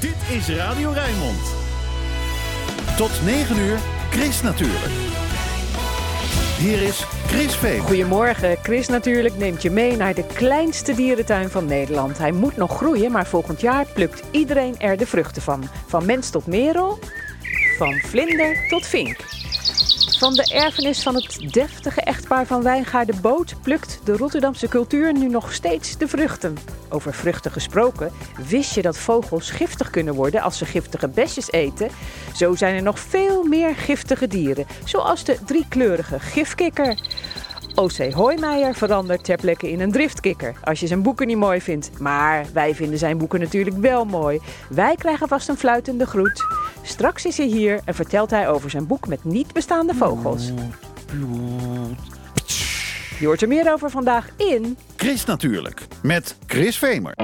Dit is Radio Rijnmond. Tot 9 uur, Chris natuurlijk. Hier is Chris Veen. Goedemorgen. Chris natuurlijk neemt je mee naar de kleinste dierentuin van Nederland. Hij moet nog groeien, maar volgend jaar plukt iedereen er de vruchten van. Van mens tot merel, van vlinder tot vink. Van de erfenis van het deftige echtpaar van Wijngaarden Boot plukt de Rotterdamse cultuur nu nog steeds de vruchten. Over vruchten gesproken, wist je dat vogels giftig kunnen worden als ze giftige besjes eten? Zo zijn er nog veel meer giftige dieren, zoals de driekleurige gifkikker. O.C. Hoijmeijer verandert ter plekke in een driftkikker als je zijn boeken niet mooi vindt. Maar wij vinden zijn boeken natuurlijk wel mooi. Wij krijgen vast een fluitende groet. Straks is hij hier en vertelt hij over zijn boek met niet bestaande vogels. Je hoort er meer over vandaag in... Chris natuurlijk, met Chris Vemer.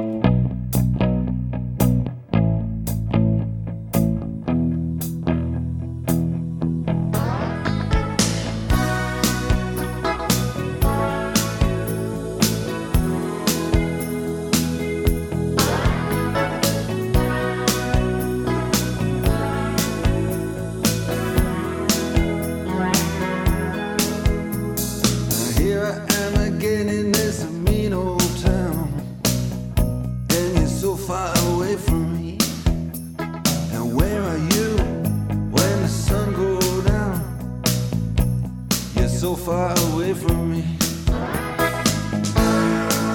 So far away from me.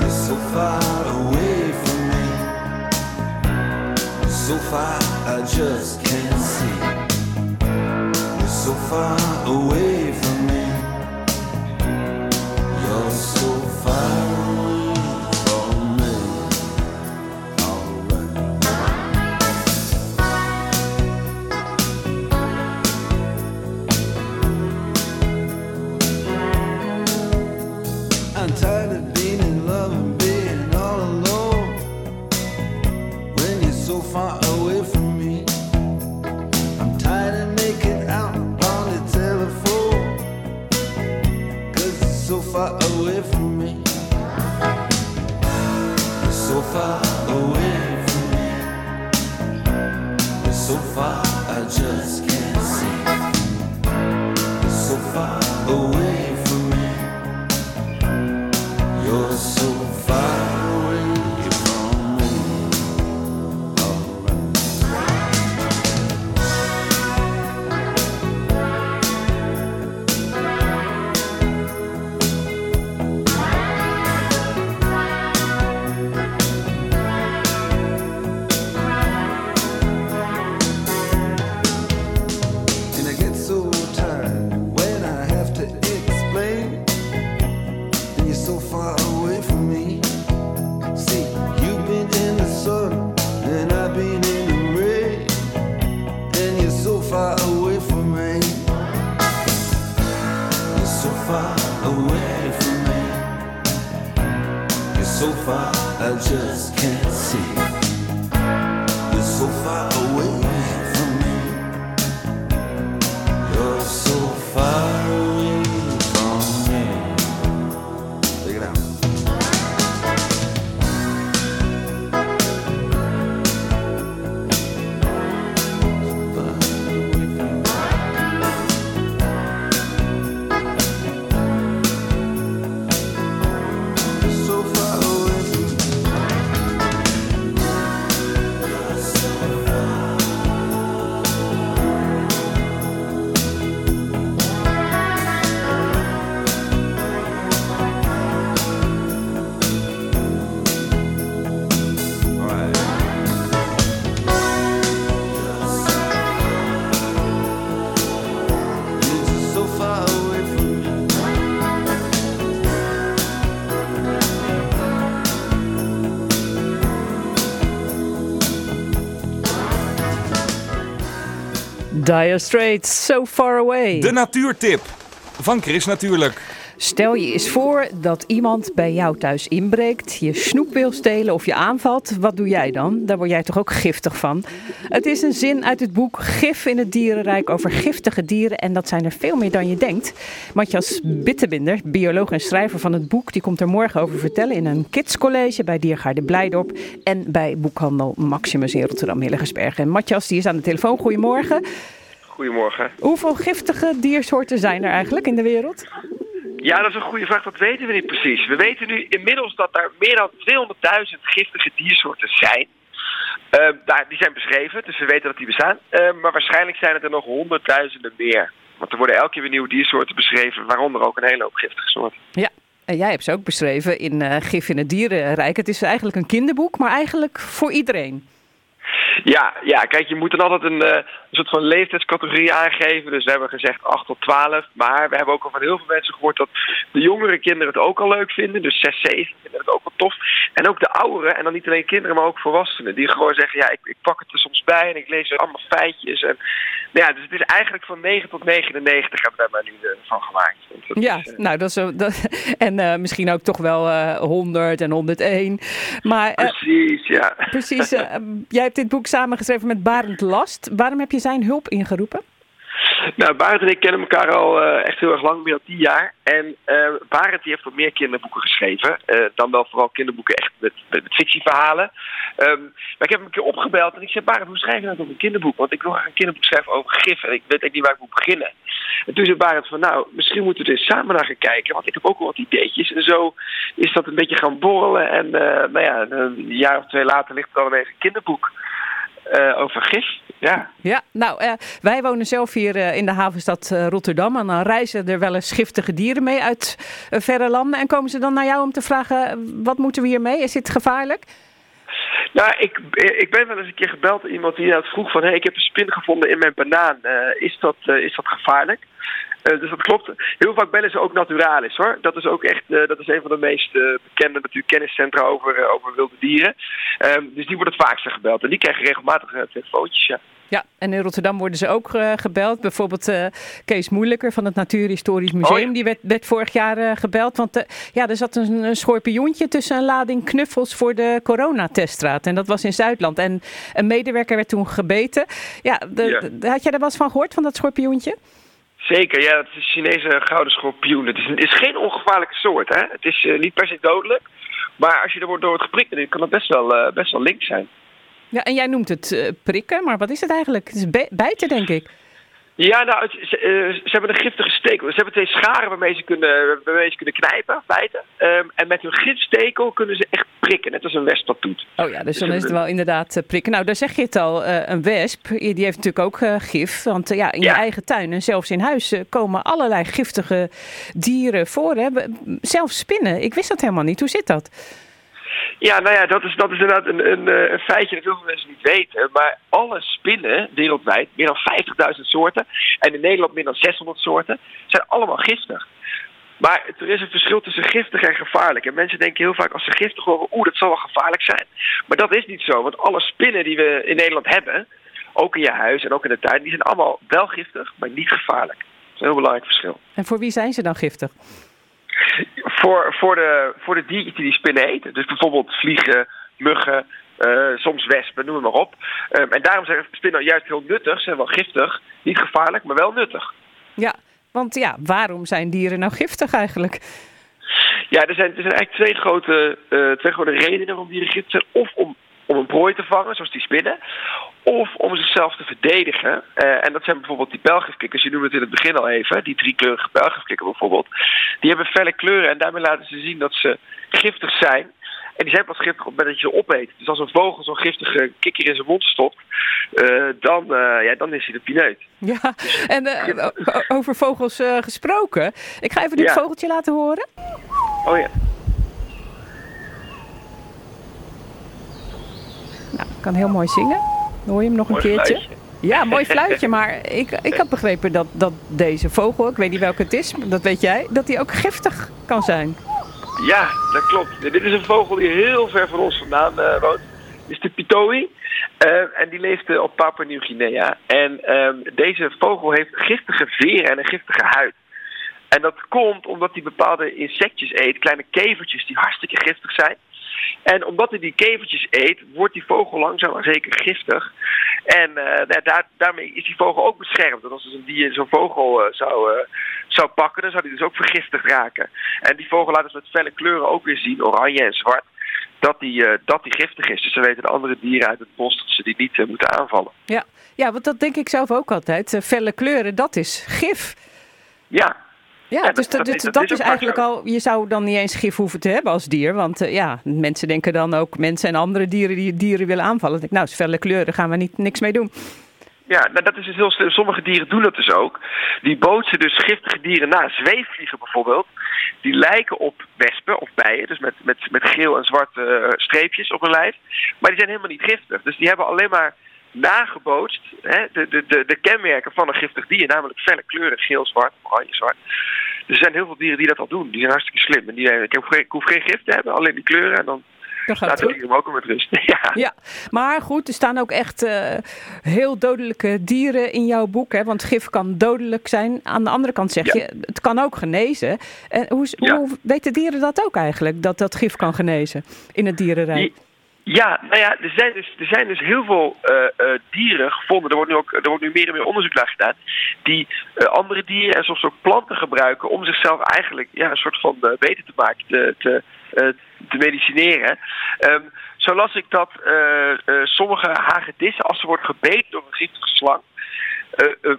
You're so far away from me. So far I just can't see. You're so far away far away from me. So far Dire Straits, So Far Away. De natuurtip van Chris natuurlijk. Stel je eens voor dat iemand bij jou thuis inbreekt, je snoep wil stelen of je aanvalt. Wat doe jij dan? Daar word jij toch ook giftig van? Het is een zin uit het boek Gif in het Dierenrijk over giftige dieren. En dat zijn er veel meer dan je denkt. Matthias Bittebinder, bioloog en schrijver van het boek, die komt er morgen over vertellen in een kidscollege bij Diergaarde Blijdorp en bij boekhandel Maximus in Rotterdam Hillegersbergen. En Matthias, die is aan de telefoon. Goedemorgen. Goedemorgen. Hoeveel giftige diersoorten zijn er eigenlijk in de wereld? Ja, dat is een goede vraag. Dat weten we niet precies. We weten nu inmiddels dat er meer dan 200.000 giftige diersoorten zijn. Uh, daar, die zijn beschreven, dus we weten dat die bestaan. Uh, maar waarschijnlijk zijn het er nog honderdduizenden meer. Want er worden elke keer weer nieuwe diersoorten beschreven, waaronder ook een hele hoop giftige soorten. Ja, en jij hebt ze ook beschreven in uh, Gif in het Dierenrijk. Het is eigenlijk een kinderboek, maar eigenlijk voor iedereen. Ja, ja, kijk, je moet dan altijd een, uh, een soort van leeftijdscategorie aangeven. Dus we hebben gezegd 8 tot 12. Maar we hebben ook al van heel veel mensen gehoord dat de jongere kinderen het ook al leuk vinden. Dus 6, 7 vinden het ook wel tof. En ook de ouderen, en dan niet alleen kinderen, maar ook volwassenen. Die gewoon zeggen, ja, ik, ik pak het er soms bij en ik lees er allemaal feitjes. En, ja, dus het is eigenlijk van 9 tot 99 hebben we daar maar nu uh, van gemaakt. Ja, is, uh, nou, dat is. Dat, en uh, misschien ook toch wel 100 en 101. Maar, precies, ja. Precies. jij hebt dit boek samengeschreven met Barend Last. Waarom heb je zijn hulp ingeroepen? Nou, Barend en ik kennen elkaar al uh, echt heel erg lang, meer dan tien jaar. En uh, Barend heeft wat meer kinderboeken geschreven. Uh, dan wel vooral kinderboeken echt met, met, fictieverhalen. Um, maar ik heb hem een keer opgebeld en ik zei, Barend, hoe schrijf je nou toch een kinderboek? Want ik wil graag een kinderboek schrijven over gif en ik weet echt niet waar ik moet beginnen. En toen zei Barend van, nou, misschien moeten we er samen naar gaan kijken. Want ik heb ook wel wat ideetjes. En zo is dat een beetje gaan borrelen. En nou ja, een jaar of twee later ligt er dan ineens een kinderboek. Uh, over gif. Ja, ja nou, uh, wij wonen zelf hier uh, in de havenstad Rotterdam. En dan reizen er wel eens giftige dieren mee uit verre landen. En komen ze dan naar jou om te vragen: wat moeten we hiermee? Is dit gevaarlijk? Nou, ik, ik ben wel eens een keer gebeld door iemand die inderdaad vroeg van... hé, hey, ik heb een spin gevonden in mijn banaan. is, dat, is dat gevaarlijk? Uh, dus dat klopt. Heel vaak bellen ze ook Naturalis hoor. Dat is ook echt uh, dat is een van de meest uh, bekende natuurlijk kenniscentra over, over wilde dieren. Um, dus die wordt het vaakste gebeld. En die krijgen regelmatig telefoontjes, ja. Ja, en in Rotterdam worden ze ook gebeld. Bijvoorbeeld Kees Moeilijker van het Natuurhistorisch Museum. Oh, ja. Die werd, werd, vorig jaar gebeld. Want ja, er zat een, een schorpioentje tussen een lading knuffels voor de coronateststraat. En dat was in Zuidland. En een medewerker werd toen gebeten. Ja, de, ja. De, had jij er wel eens van gehoord, van dat schorpioentje? Zeker, ja, het is een Chinese gouden schorpioen. Het is, het is geen ongevaarlijke soort, hè. Het is uh, niet per se dodelijk. Maar als je er wordt door wordt geprikt, kan het best wel, uh, best wel link zijn. Ja, en jij noemt het uh, prikken, maar wat is het eigenlijk? Het is bijten, denk ik. Ja, nou, het, ze, uh, ze, hebben een giftige stekel. Ze hebben twee scharen waarmee ze kunnen, waarmee ze kunnen knijpen, bijten. Um, en met hun gifstekel kunnen ze echt prikken, net als een wesp dat doet. Oh ja, dus dan is het wel inderdaad uh, prikken. Nou, daar zeg je het al, uh, een wesp, die heeft natuurlijk ook gif. Want ja, in ja. je eigen tuin en zelfs in huis komen allerlei giftige dieren voor. Hè? Zelfs spinnen, ik wist dat helemaal niet. Hoe zit dat? Ja, nou ja, dat is, dat is inderdaad een, een, een feitje dat heel veel mensen niet weten. Maar alle spinnen wereldwijd, meer dan 50.000 soorten, en in Nederland meer dan 600 soorten, zijn allemaal giftig. Maar er is een verschil tussen giftig en gevaarlijk. En mensen denken heel vaak als ze giftig horen, oeh, dat zal wel gevaarlijk zijn. Maar dat is niet zo, want alle spinnen die we in Nederland hebben, ook in je huis en ook in de tuin, die zijn allemaal wel giftig, maar niet gevaarlijk. Dat is een heel belangrijk verschil. En voor wie zijn ze dan giftig? Voor, voor, de, voor de diertjes die die spinnen eten. Dus bijvoorbeeld vliegen, muggen, uh, soms wespen, noem het maar op. Um, en daarom zijn spinnen juist heel nuttig, ze zijn wel giftig. Niet gevaarlijk, maar wel nuttig. Ja, want ja, waarom zijn dieren nou giftig eigenlijk? Ja, er zijn, er zijn eigenlijk twee grote, uh, twee grote redenen waarom dieren giftig zijn. Of om, om een prooi te vangen, zoals die spinnen. Of om zichzelf te verdedigen. Uh, en dat zijn bijvoorbeeld die pelgifkikkers. Je noemde het in het begin al even. Die driekleurige pelgifkikker bijvoorbeeld. Die hebben felle kleuren en daarmee laten ze zien dat ze giftig zijn. En die zijn pas giftig op het moment dat je ze opeet. Dus als een vogel zo'n giftige kikker in zijn mond stopt, uh, dan, uh, ja, dan is hij de pineut. Ja, en uh, over vogels gesproken. Ik ga even dit ja. vogeltje laten horen. Oh ja. Nou, kan heel mooi zingen. Hoor je hem nog een mooi keertje? Fluitje. Ja, mooi fluitje. maar ik, ik had begrepen dat, dat deze vogel, ik weet niet welke het is, dat weet jij, dat die ook giftig kan zijn. Ja, dat klopt. Dit is een vogel die heel ver van ons vandaan uh, woont. Dit is de pitoi. Uh, en die leeft uh, op Papua Nieuw-Guinea. En deze vogel heeft giftige veren en een giftige huid. En dat komt omdat hij bepaalde insectjes eet, kleine kevertjes die hartstikke giftig zijn. En omdat hij die kevertjes eet, wordt die vogel langzaam maar zeker giftig. En uh, nou, daar, daarmee is die vogel ook beschermd. Want als dus een dier zo'n vogel uh, zou, uh, zou pakken, dan zou die dus ook vergiftigd raken. En die vogel laat dus met felle kleuren ook weer zien, oranje en zwart, dat die, dat die giftig is. Dus dan weten de andere dieren uit het bos dat ze die niet moeten aanvallen. Ja. ja, want dat denk ik zelf ook altijd. felle kleuren, dat is gif. Ja, ja, ja, dus dat, dat, dat, dat is, eigenlijk al, je zou dan niet eens gif hoeven te hebben als dier. Want uh, ja, mensen denken dan ook, mensen en andere dieren die dieren willen aanvallen. denk, nou, felle kleuren, gaan we niet, niks mee doen. Ja, nou, dat is dus heel slim. Sommige dieren doen dat dus ook. Die bootsen dus giftige dieren na. Zweefvliegen bijvoorbeeld. Die lijken op wespen of bijen. Dus met, met, met geel en zwarte uh, streepjes op hun lijf. Maar die zijn helemaal niet giftig. Dus die hebben alleen maar nagebootst hè, de, de, de, de kenmerken van een giftig dier. Namelijk felle kleuren, geel, zwart, oranje, zwart. Er zijn heel veel dieren die dat al doen. Die zijn hartstikke slim. En die, ik, heb geen, ik hoef geen gif te hebben, alleen die kleuren. En dan laten we hem ook met rust. ja. ja, maar goed, er staan ook echt uh, heel dodelijke dieren in jouw boek. Hè? Want gif kan dodelijk zijn. Aan de andere kant zeg ja. je, het kan ook genezen. En hoe, Ja. hoe weten dieren dat ook eigenlijk? Dat dat gif kan genezen in het dierenrijk? Ja, nou ja, er zijn dus, er zijn dus heel veel uh, uh, dieren gevonden. Er wordt, nu ook, er wordt nu meer en meer onderzoek naar gedaan. Die uh, andere dieren en soms ook planten gebruiken om zichzelf eigenlijk ja, een soort van beter te maken, te, te, te medicineren. Um, zo las ik dat sommige hagedissen, als ze worden gebeten door een giftige slang,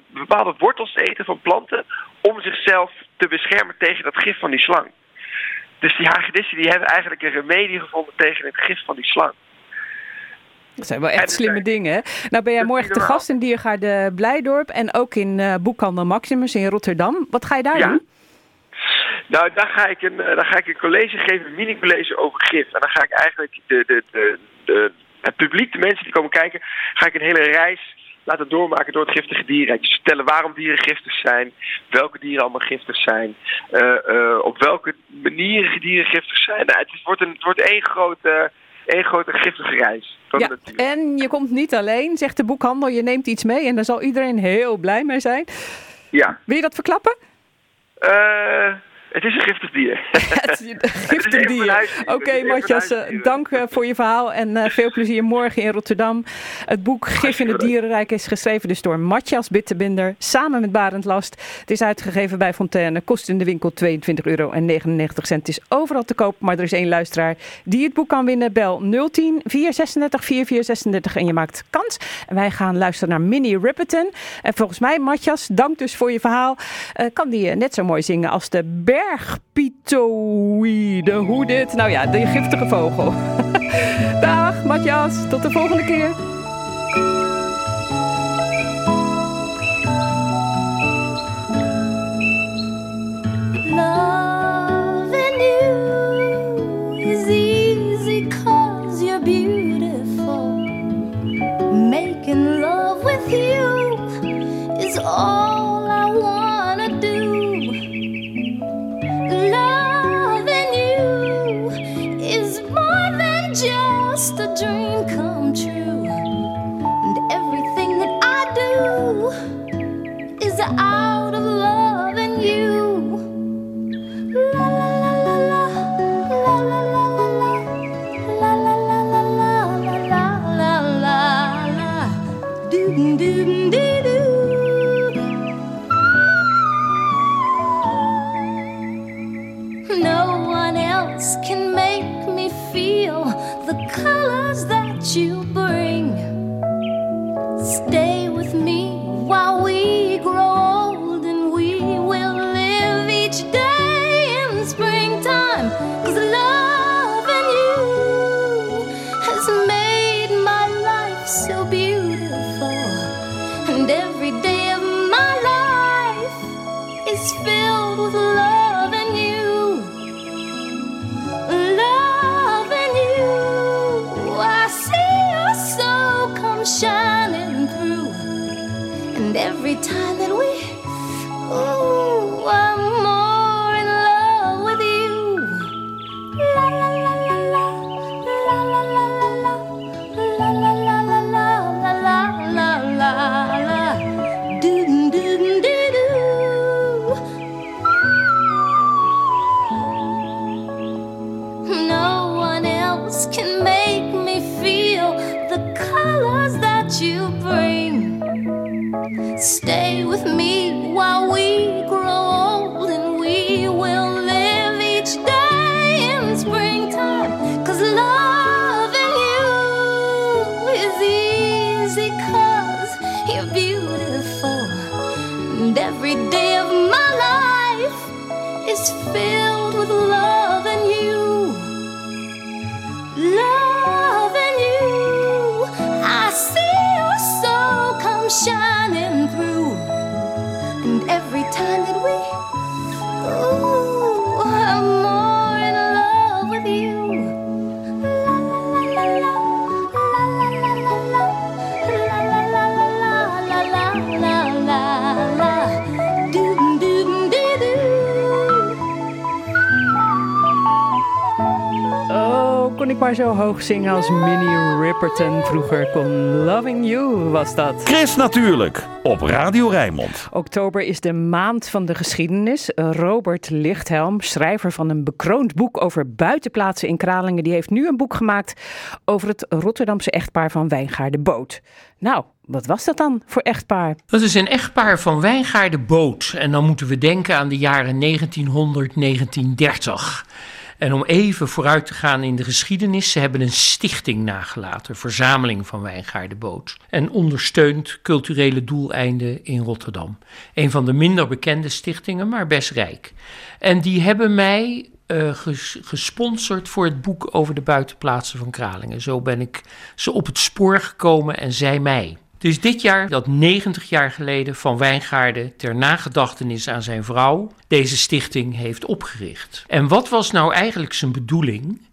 bepaalde wortels eten van planten om zichzelf te beschermen tegen dat gif van die slang. Dus die hagedissen die hebben eigenlijk een remedie gevonden tegen het gif van die slang. Dat zijn wel echt slimme dingen. Hè? Nou ben jij morgen te gast in Diergaarde Blijdorp en ook in uh, Boekhandel Maximus in Rotterdam. Wat ga je daar ja. doen? Nou, daar ga ik een, daar ga ik een college geven, een mini-college over gif. En dan ga ik eigenlijk de, de, de, de, het publiek, de mensen die komen kijken, ga ik een hele reis laten doormaken door het giftige dierenrijk. Dus vertellen waarom dieren giftig zijn, welke dieren allemaal giftig zijn, uh, uh, op welke manieren dieren giftig zijn. Nou, het, wordt een, het wordt één grote, één grote giftige reis. Ja, en je komt niet alleen, zegt de boekhandel, je neemt iets mee en daar zal iedereen heel blij mee zijn. Ja. Wil je dat verklappen? Uh, het is een giftig dier. giftig dier. Oké, okay, Matjas, dank uh, voor je verhaal en uh, veel plezier morgen in Rotterdam. Het boek Gif in het Dierenrijk is geschreven dus door Matjas Bittebinder samen met Barend Last. Het is uitgegeven bij Fontaine, kost in de winkel 22,99 euro. Het is overal te koop, maar er is één luisteraar die het boek kan winnen. Bel 010 436 4436 en je maakt kans. En wij gaan luisteren naar Minnie Riperton. En volgens mij, Matjas, dank dus voor je verhaal. Uh, kan die net zo mooi zingen als de Ber bergpitoïde. Hoe dit? Nou ja, de giftige vogel. Dag, Matjas. Tot de volgende keer. Zo hoog zingen als Minnie Riperton vroeger kon. Loving You was dat. Chris natuurlijk op Radio Rijnmond. Oktober is de maand van de geschiedenis. Robert Lichthelm, schrijver van een bekroond boek over buitenplaatsen in Kralingen, die heeft nu een boek gemaakt over het Rotterdamse echtpaar van Wijngaarden Boot. Nou, wat was dat dan voor echtpaar? Dat is een echtpaar van Wijngaarden Boot. En dan moeten we denken aan de jaren 1900, 1930. En om even vooruit te gaan in de geschiedenis, ze hebben een stichting nagelaten, verzameling van Wijngaarden Boot. En ondersteunt culturele doeleinden in Rotterdam. Een van de minder bekende stichtingen, maar best rijk. En die hebben mij eh, ges- gesponsord voor het boek over de buitenplaatsen van Kralingen. Zo ben ik ze op het spoor gekomen en zij mij. Is dit jaar dat 90 jaar geleden Van Wijngaarden ter nagedachtenis aan zijn vrouw deze stichting heeft opgericht. En wat was nou eigenlijk zijn bedoeling?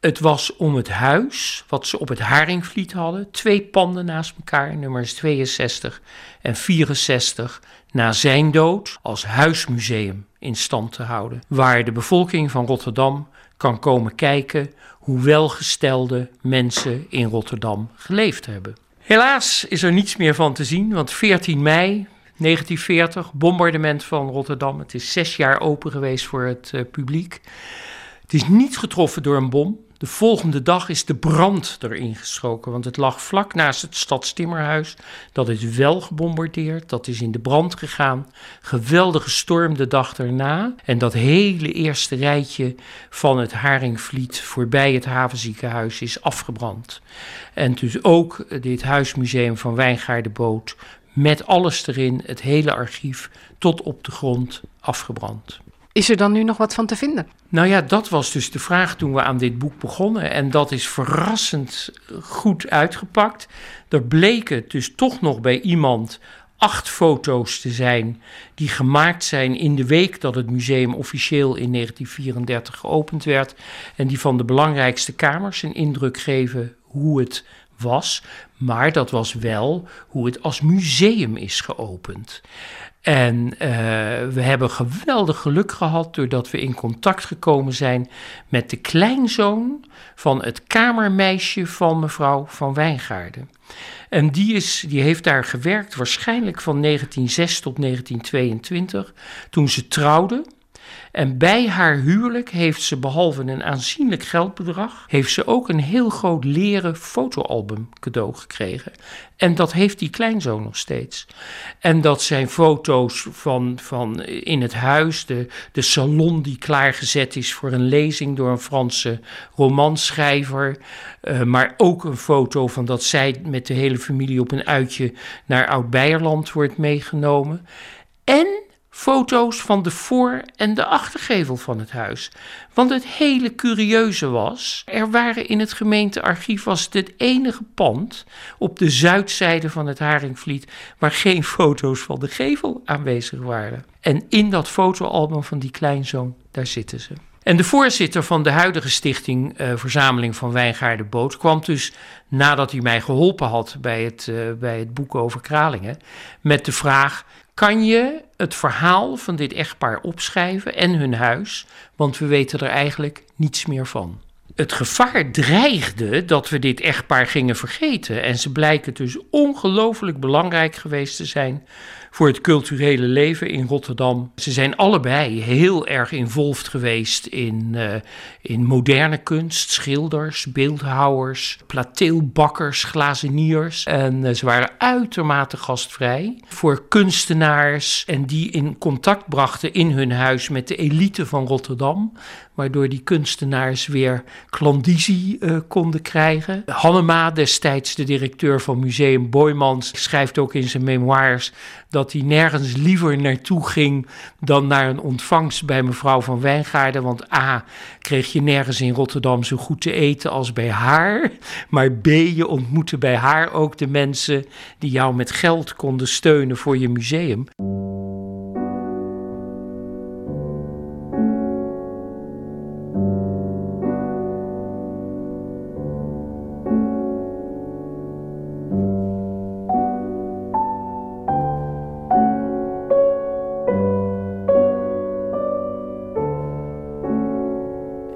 Het was om het huis wat ze op het Haringvliet hadden, twee panden naast elkaar, nummers 62 en 64, na zijn dood als huismuseum in stand te houden. Waar de bevolking van Rotterdam kan komen kijken hoe welgestelde mensen in Rotterdam geleefd hebben. Helaas is er niets meer van te zien, want 14 mei 1940, bombardement van Rotterdam. Het is zes jaar open geweest voor het eh, publiek. Het is niet getroffen door een bom. De volgende dag is de brand erin geschoken, want het lag vlak naast het Stadstimmerhuis. Dat is wel gebombardeerd, dat is in de brand gegaan. Geweldige storm de dag erna. En dat hele eerste rijtje van het Haringvliet voorbij het havenziekenhuis is afgebrand. En dus ook dit huismuseum van Wijngaardenboot met alles erin, het hele archief, tot op de grond afgebrand. Is er dan nu nog wat van te vinden? Nou ja, dat was dus de vraag toen we aan dit boek begonnen. En dat is verrassend goed uitgepakt. Er bleken dus toch nog bij iemand acht foto's te zijn die gemaakt zijn in de week dat het museum officieel in 1934 geopend werd. En die van de belangrijkste kamers een indruk geven hoe het was. Maar dat was wel hoe het als museum is geopend. En eh, we hebben geweldig geluk gehad doordat we in contact gekomen zijn met de kleinzoon van het kamermeisje van mevrouw van Wijngaarden. En die, is, die heeft daar gewerkt waarschijnlijk van 1906 tot 1922 toen ze trouwde. En bij haar huwelijk heeft ze behalve een aanzienlijk geldbedrag, heeft ze ook een heel groot leren fotoalbum cadeau gekregen. En dat heeft die kleinzoon nog steeds. En dat zijn foto's van, van in het huis, de, de salon die klaargezet is voor een lezing door een Franse romanschrijver. Eh, maar ook een foto van dat zij met de hele familie op een uitje naar Oud-Beierland wordt meegenomen. En foto's van de voor- en de achtergevel van het huis. Want het hele curieuze was, er waren in het gemeentearchief was het, enige pand op de zuidzijde van het Haringvliet waar geen foto's van de gevel aanwezig waren. En in dat fotoalbum van die kleinzoon, daar zitten ze. En de voorzitter van de huidige stichting eh, Verzameling van Wijngaarden Boot kwam dus nadat hij mij geholpen had bij het, eh, bij het boek over Kralingen met de vraag: kan je het verhaal van dit echtpaar opschrijven en hun huis? Want we weten er eigenlijk niets meer van. het gevaar dreigde dat we dit echtpaar gingen vergeten. En ze blijken dus ongelooflijk belangrijk geweest te zijn voor het culturele leven in Rotterdam. Ze zijn allebei heel erg involved geweest in, uh, in moderne kunst, schilders, beeldhouwers, plateelbakkers, glazeniers. En uh, ze waren uitermate gastvrij voor kunstenaars en die in contact brachten in hun huis met de elite van Rotterdam waardoor die kunstenaars weer klandizie uh, konden krijgen. Hannema, destijds de directeur van Museum Boymans, schrijft ook in zijn memoires dat hij nergens liever naartoe ging dan naar een ontvangst bij mevrouw van Wijngaarden. Want A, kreeg je nergens in Rotterdam zo goed te eten als bij haar. Maar B, je ontmoette bij haar ook de mensen die jou met geld konden steunen voor je museum.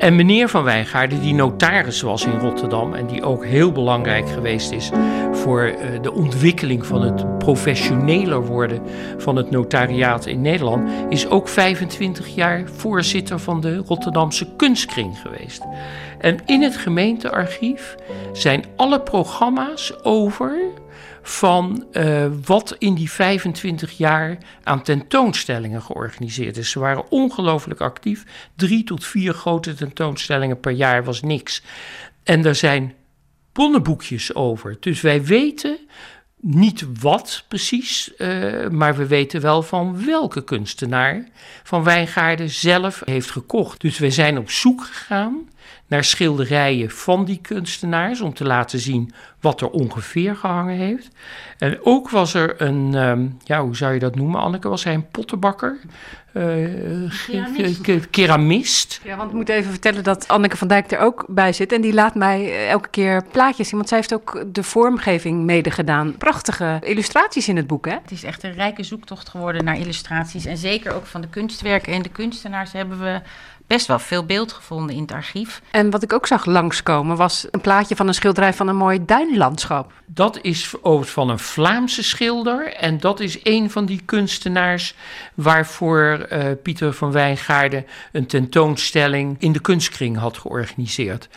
En meneer Van Wijngaarden, die notaris was in Rotterdam en die ook heel belangrijk geweest is voor uh, de ontwikkeling van het professioneler worden van het notariaat in Nederland, is ook 25 jaar voorzitter van de Rotterdamse Kunstkring geweest. En in het gemeentearchief zijn alle programma's over van uh, wat in die 25 jaar aan tentoonstellingen georganiseerd is. Ze waren ongelooflijk actief. Drie tot vier grote tentoonstellingen per jaar was niks. En er zijn bonnenboekjes over. Dus wij weten niet wat precies, uh, maar we weten wel van welke kunstenaar Van Wijngaarden zelf heeft gekocht. Dus we zijn op zoek gegaan naar schilderijen van die kunstenaars om te laten zien wat er ongeveer gehangen heeft. En ook was er een, um, ja, hoe zou je dat noemen, Anneke? Was hij een pottenbakker? Uh, keramist. keramist. Ja, want ik moet even vertellen dat Anneke van Dijk er ook bij zit. En die laat mij elke keer plaatjes zien. Want zij heeft ook de vormgeving mede gedaan. Prachtige illustraties in het boek, hè? Het is echt een rijke zoektocht geworden naar illustraties. En zeker ook van de kunstwerken en de kunstenaars hebben we best wel veel beeld gevonden in het archief. En wat ik ook zag langskomen was een plaatje van een schilderij van een mooi duinlandschap. Dat is van een Vlaamse schilder en dat is een van die kunstenaars waarvoor uh, Pieter van Wijngaarden een tentoonstelling in de kunstkring had georganiseerd.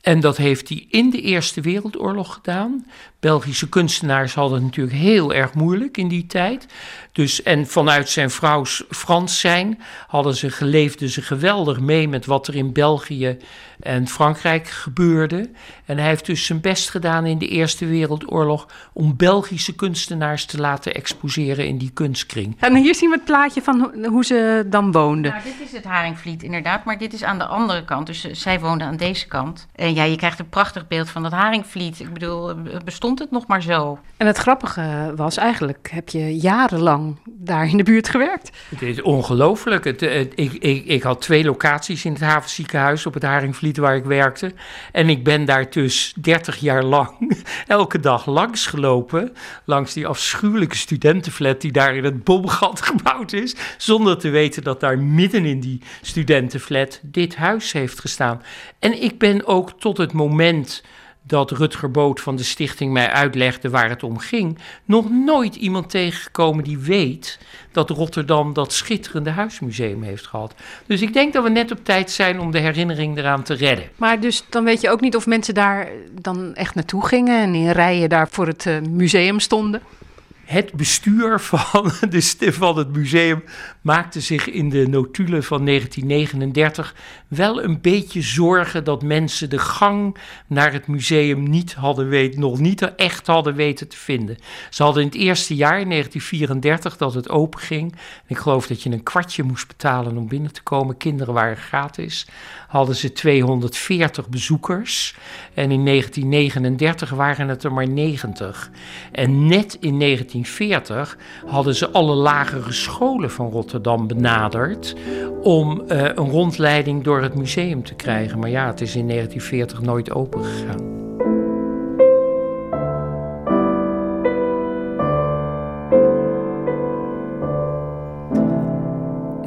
En dat heeft hij in de Eerste Wereldoorlog gedaan. Belgische kunstenaars hadden het natuurlijk heel erg moeilijk in die tijd. Dus, en vanuit zijn vrouws Frans zijn hadden ze, geleefden ze geweldig mee met wat er in België en Frankrijk gebeurde. En hij heeft dus zijn best gedaan in de Eerste Wereldoorlog om Belgische kunstenaars te laten exposeren in die kunstkring. En hier zien we het plaatje van hoe ze dan woonden. Nou, dit is het Haringvliet inderdaad, maar dit is aan de andere kant. Dus zij woonden aan deze kant. En ja, je krijgt een prachtig beeld van dat Haringvliet. Ik bedoel, bestond het nog maar zo? En het grappige was eigenlijk, heb je jarenlang daar in de buurt gewerkt? Het is ongelooflijk. Het, ik, ik, ik had twee locaties in het havenziekenhuis op het Haringvliet waar ik werkte. En ik ben daar dus 30 jaar lang elke dag langs gelopen. Langs die afschuwelijke studentenflat die daar in het bomgat gebouwd is. Zonder te weten dat daar midden in die studentenflat dit huis heeft gestaan. En ik ben ook tot het moment dat Rutger Boot van de stichting mij uitlegde waar het om ging, nog nooit iemand tegengekomen die weet dat Rotterdam dat schitterende huismuseum heeft gehad. Dus ik denk dat we net op tijd zijn om de herinnering eraan te redden. Maar dus dan weet je ook niet of mensen daar dan echt naartoe gingen en in rijen daar voor het uh, museum stonden? Het bestuur van, de, van het museum maakte zich in de notulen van 1939 wel een beetje zorgen dat mensen de gang naar het museum niet hadden weten, nog niet echt hadden weten te vinden. Ze hadden in het eerste jaar, 1934, dat het open ging. Ik geloof dat je een kwartje moest betalen om binnen te komen. Kinderen waren gratis. Hadden ze 240 bezoekers. En in 1939 waren het er maar 90. En net in 1940 hadden ze alle lagere scholen van Rotterdam benaderd om uh, een rondleiding door het museum te krijgen. Maar ja, het is in 1940 nooit open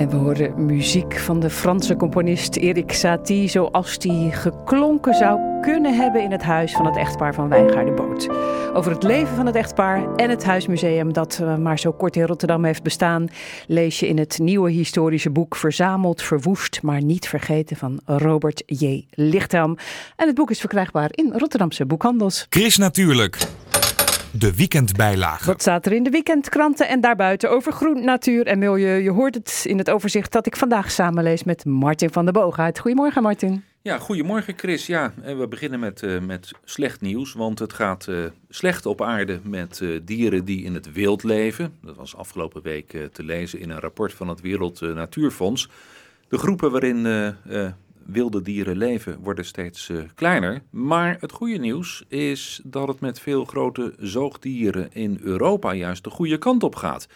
we horen muziek van de Franse componist Erik Satie, zoals die geklonken zou kunnen hebben in het huis van het echtpaar van Wijngaardenboot. Over het leven van het echtpaar en het huismuseum dat uh, maar zo kort in Rotterdam heeft bestaan, lees je in het nieuwe historische boek Verzameld, Verwoest, maar niet vergeten van Robert J. Lichtham. En het boek is verkrijgbaar in Rotterdamse boekhandels. Chris natuurlijk. De weekendbijlage. Wat staat er in de weekendkranten en daarbuiten over groen, natuur en milieu? Je hoort het in het overzicht dat ik vandaag samenlees met Martin van der Boogaard. Goedemorgen Martin. Ja, goedemorgen Chris. Ja, we beginnen met, uh, met slecht nieuws, want het gaat uh, slecht op aarde met uh, dieren die in het wild leven. Dat was afgelopen week te lezen in een rapport van het Wereld Natuurfonds. De groepen waarin wilde dieren leven worden steeds uh, kleiner. Maar het goede nieuws is dat het met veel grote zoogdieren in Europa juist de goede kant op gaat.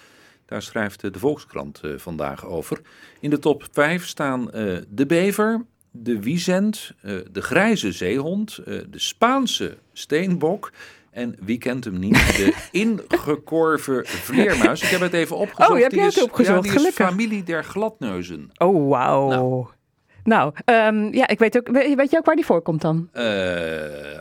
Daar schrijft de Volkskrant uh, vandaag over. In de top 5 staan de bever, de wiezend, de grijze zeehond, de Spaanse steenbok. En wie kent hem niet? De ingekorven vleermuis. Ik heb het even opgezocht. Oh, heb je het opgezocht? Ja, die is familie der gladneuzen. Oh, wauw. Nou, nou, um, ja, ik weet ook. Weet je ook waar die voorkomt dan? Uh,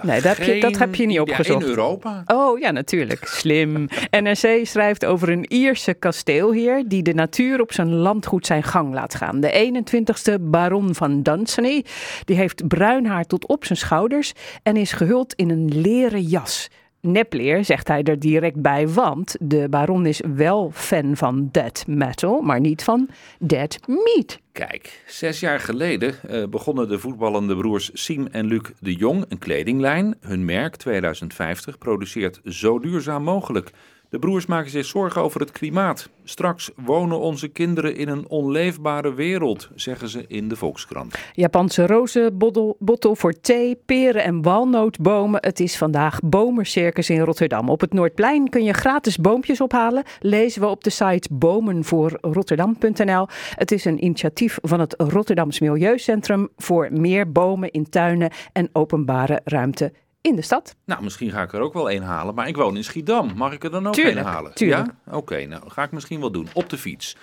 nee, dat, heb je, dat heb je niet opgezocht. Ja, in Europa. Oh ja, natuurlijk. Slim. NRC schrijft over een Ierse kasteelheer die de natuur op zijn landgoed zijn gang laat gaan. De 21ste baron van Dunsany. Die heeft bruin haar tot op zijn schouders en is gehuld in een leren jas nepleer, zegt hij er direct bij, want de baron is wel fan van dead metal, maar niet van dead meat. Kijk, zes jaar geleden uh, begonnen de voetballende broers Siem en Luc de Jong een kledinglijn. Hun merk 2050 produceert zo duurzaam mogelijk. De broers maken zich zorgen over het klimaat. Straks wonen onze kinderen in een onleefbare wereld, zeggen ze in de Volkskrant. Japanse rozenbottel voor thee, peren en walnootbomen. Het is vandaag Bomercircus in Rotterdam. Op het Noordplein kun je gratis boompjes ophalen. Lezen we op de site bomenvoorrotterdam.nl. Het is een initiatief van het Rotterdams Milieucentrum voor meer bomen in tuinen en openbare ruimte in de stad. Nou, misschien ga ik er ook wel een halen, maar ik woon in Schiedam. Mag ik er dan ook tuurlijk, een halen? Tuurlijk. Ja? Oké, nou ga ik misschien wel doen. Op de fiets.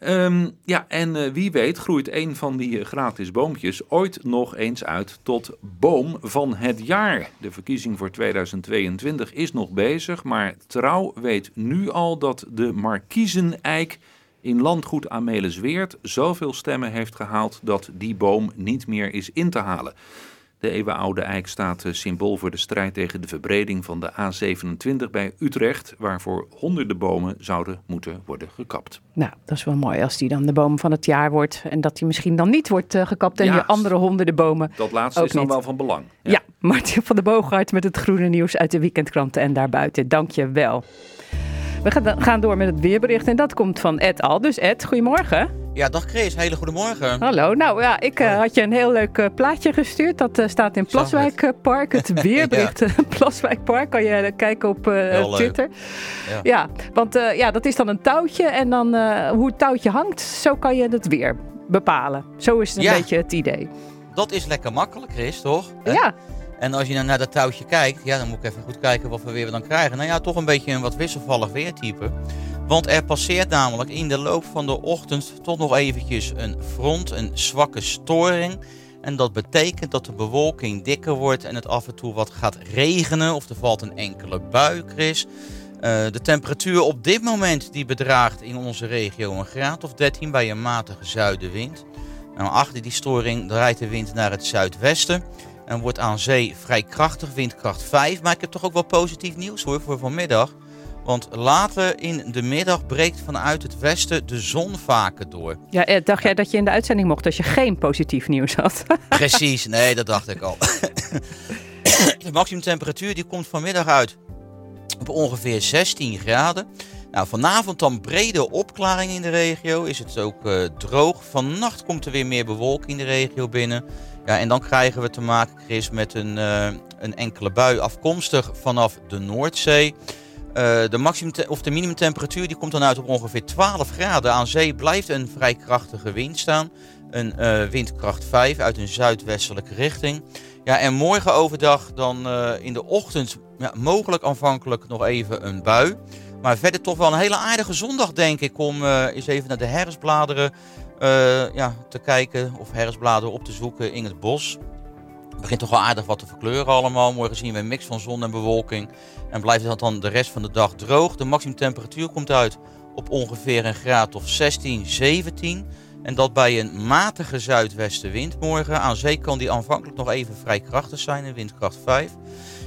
Um, ja, en uh, wie weet groeit een van die uh, gratis boompjes ooit nog eens uit tot boom van het jaar. De verkiezing voor 2022 is nog bezig, maar Trouw weet nu al dat de markiezeneik in landgoed Amelisweert zoveel stemmen heeft gehaald dat die boom niet meer is in te halen. De eeuwenoude eik staat eh, symbool voor de strijd tegen de verbreding van de A27 bij Utrecht, waarvoor honderden bomen zouden moeten worden gekapt. Nou, dat is wel mooi als die dan de boom van het jaar wordt en dat die misschien dan niet wordt uh, gekapt en Ja, je andere honderden bomen. Dat laatste is dan niet. wel van belang. Ja. Martin van der Boogaard met het groene nieuws uit de weekendkranten en daarbuiten. Dank je wel. We gaan- gaan door met het weerbericht en dat komt van Ed Al. Dus Ed, goedemorgen. Ja, dag Chris, hele goede morgen. Hallo. Nou ja, ik eh, had je een heel leuk eh, plaatje gestuurd. Dat eh, staat in Zag Plaswijkpark. Het weerbericht eh, Plaswijkpark. Kan je kijken op. Twitter. Ja. Ja, want ja, dat is dan een touwtje. En dan hoe het touwtje hangt, zo kan je het weer bepalen. Zo is het een Ja. beetje het idee. Dat is lekker makkelijk, Chris, toch? Ja, En als je dan naar dat touwtje kijkt, ja, dan moet ik even goed kijken wat voor weer we dan krijgen. Nou ja, toch een beetje een wat wisselvallig weertype. Want er passeert namelijk in de loop van de ochtend toch nog eventjes een front, een zwakke storing. En dat betekent dat de bewolking dikker wordt en het af en toe wat gaat regenen. Of er valt een enkele bui, Chris. Eh, de temperatuur op dit moment die bedraagt in onze regio een graad of 13 bij een matige zuidenwind. Nou, achter die storing draait de wind naar het zuidwesten. En wordt aan zee vrij krachtig, windkracht 5. Maar ik heb toch ook wel positief nieuws hoor voor vanmiddag. Want later in de middag breekt vanuit het westen de zon vaker door. ja Ed, dacht jij dat je in de uitzending mocht als je geen positief nieuws had? Precies, nee, dat dacht ik al. De maximumtemperatuur die komt vanmiddag uit op ongeveer 16 graden. Nou, vanavond dan brede opklaring in de regio. Is het ook eh, droog. Vannacht komt er weer meer bewolking in de regio binnen. Ja, en dan krijgen we te maken, Chris, met een, eh, een enkele bui afkomstig vanaf de Noordzee. Eh, de, maximum of de minimumtemperatuur die komt dan uit op ongeveer 12 graden. Aan zee blijft een vrij krachtige wind staan. Een windkracht 5 uit een zuidwestelijke richting. Ja, en morgen overdag dan in de ochtend ja, mogelijk aanvankelijk nog even een bui. Maar verder toch wel een hele aardige zondag denk ik om eh, eens even naar de herfstbladeren eh, ja, te kijken of herfstbladeren op te zoeken in het bos. Het begint toch wel aardig wat te verkleuren allemaal. Morgen zien we een mix van zon en bewolking. En blijft het dan de rest van de dag droog. De maximumtemperatuur komt uit op ongeveer een graad of 16, 17. En dat bij een matige zuidwestenwind morgen. Aan zee kan die aanvankelijk nog even vrij krachtig zijn, een windkracht 5.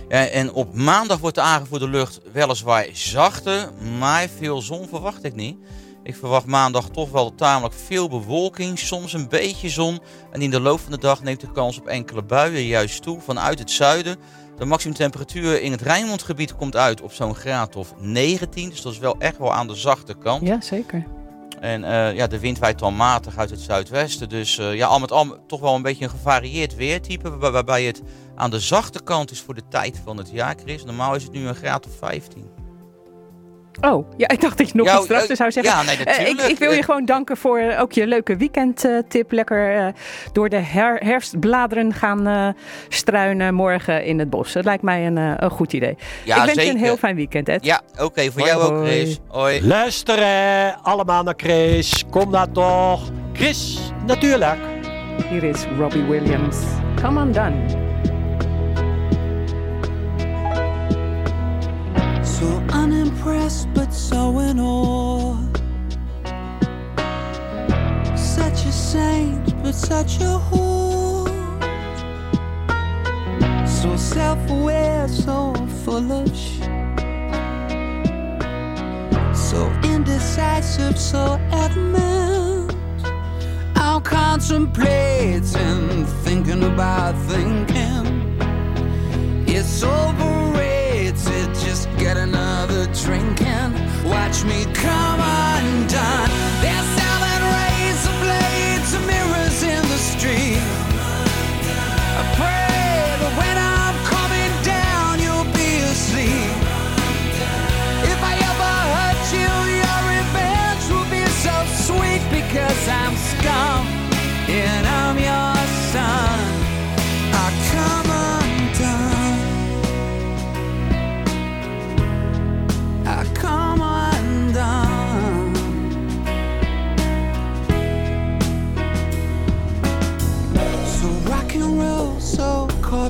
En, op maandag wordt de aangevoerde lucht weliswaar zachter, maar veel zon verwacht ik niet. Ik verwacht maandag toch wel tamelijk veel bewolking, soms een beetje zon. En in de loop van de dag neemt de kans op enkele buien juist toe vanuit het zuiden. De maximumtemperatuur in het Rijnmondgebied komt uit op zo'n graad of 19. Dus dat is wel echt wel aan de zachte kant. Ja, zeker. En eh, ja, de wind waait dan matig uit het zuidwesten. Dus eh, ja, al met al toch wel een beetje een gevarieerd weertype. waar- waarbij het aan de zachte kant is voor de tijd van het jaar, Chris. Normaal is het nu een graad of 15. Oh, ja, ik dacht dat je nog Ja, iets erachter eh, zou zeggen. ja, nee, Eh, ik, natuurlijk. ik wil je gewoon danken voor eh, ook je leuke weekendtip. Lekker eh, door de her- herfstbladeren gaan eh, struinen morgen in het bos. Dat lijkt mij een, eh, een goed idee. Ja, ik wens je een heel fijn weekend, Ed. Ja, oké, voor Hoi, jou ook, hoi. Chris. Hoi. Luisteren allemaal naar Chris. Kom daar toch. Chris, natuurlijk. Hier is Robbie Williams. Come on done. So unimpressed, but so in awe. Such a saint, but such a whore. So self aware, so full of. So indecisive, so adamant. I'm contemplating, thinking about thinking. It's overrated, just get drinking. Watch me come undone. There's